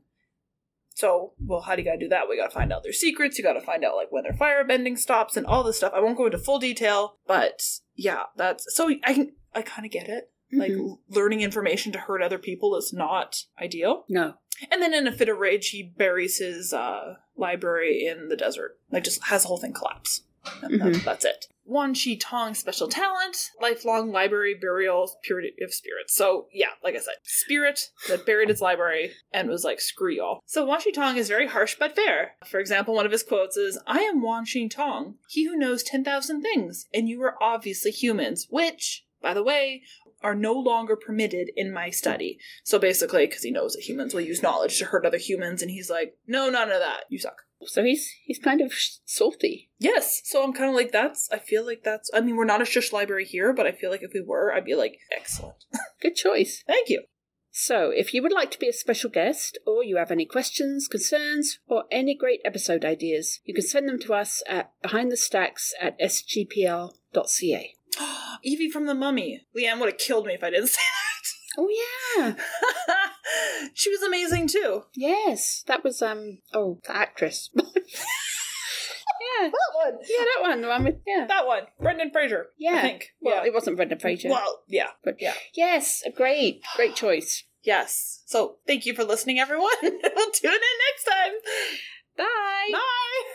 So, well, how do you gotta do that? We gotta find out their secrets. You gotta find out like when their firebending stops and all this stuff. I won't go into full detail, but yeah, that's so I can I kind of get it. Like Mhm. l- learning information to hurt other people is not ideal. no. And then in a fit of rage, he buries his uh, library in the desert. Like just has the whole thing collapse. Mhm. that's it. Wan Shi Tong special talent, lifelong library burial, purity of spirits. So yeah, like I said, spirit that buried its library and was like, screw y'all. So Wan Shi Tong is very harsh but fair. For example, one of his quotes is, I am Wan Shi Tong, he who knows 10,000 things, and you are obviously humans, which, by the way, are no longer permitted in my study. So basically, because he knows that humans will use knowledge to hurt other humans, and he's like, no, none of that. You suck. So he's he's kind of salty. Yes. So I'm kind of like, that's, I feel like that's, I mean, we're not a shush library here, but I feel like if we were, I'd be like, excellent. Good choice. Thank you. So, if you would like to be a special guest, or you have any questions, concerns, or any great episode ideas, you can send them to us at behindthestacks at sgpl.ca. Evie from the Mummy. Leanne would have killed me if I didn't say that. Oh yeah. she was amazing too. yes, that was um oh the actress. yeah, That one. yeah, that one, the one with yeah, That one. Brendan Fraser. yeah. I think. Well, yeah. it wasn't Brendan Fraser, Well, yeah. but yeah. yes, a great, great choice. Yes. So thank you for listening, everyone. we'll tune in next time. Bye. Bye.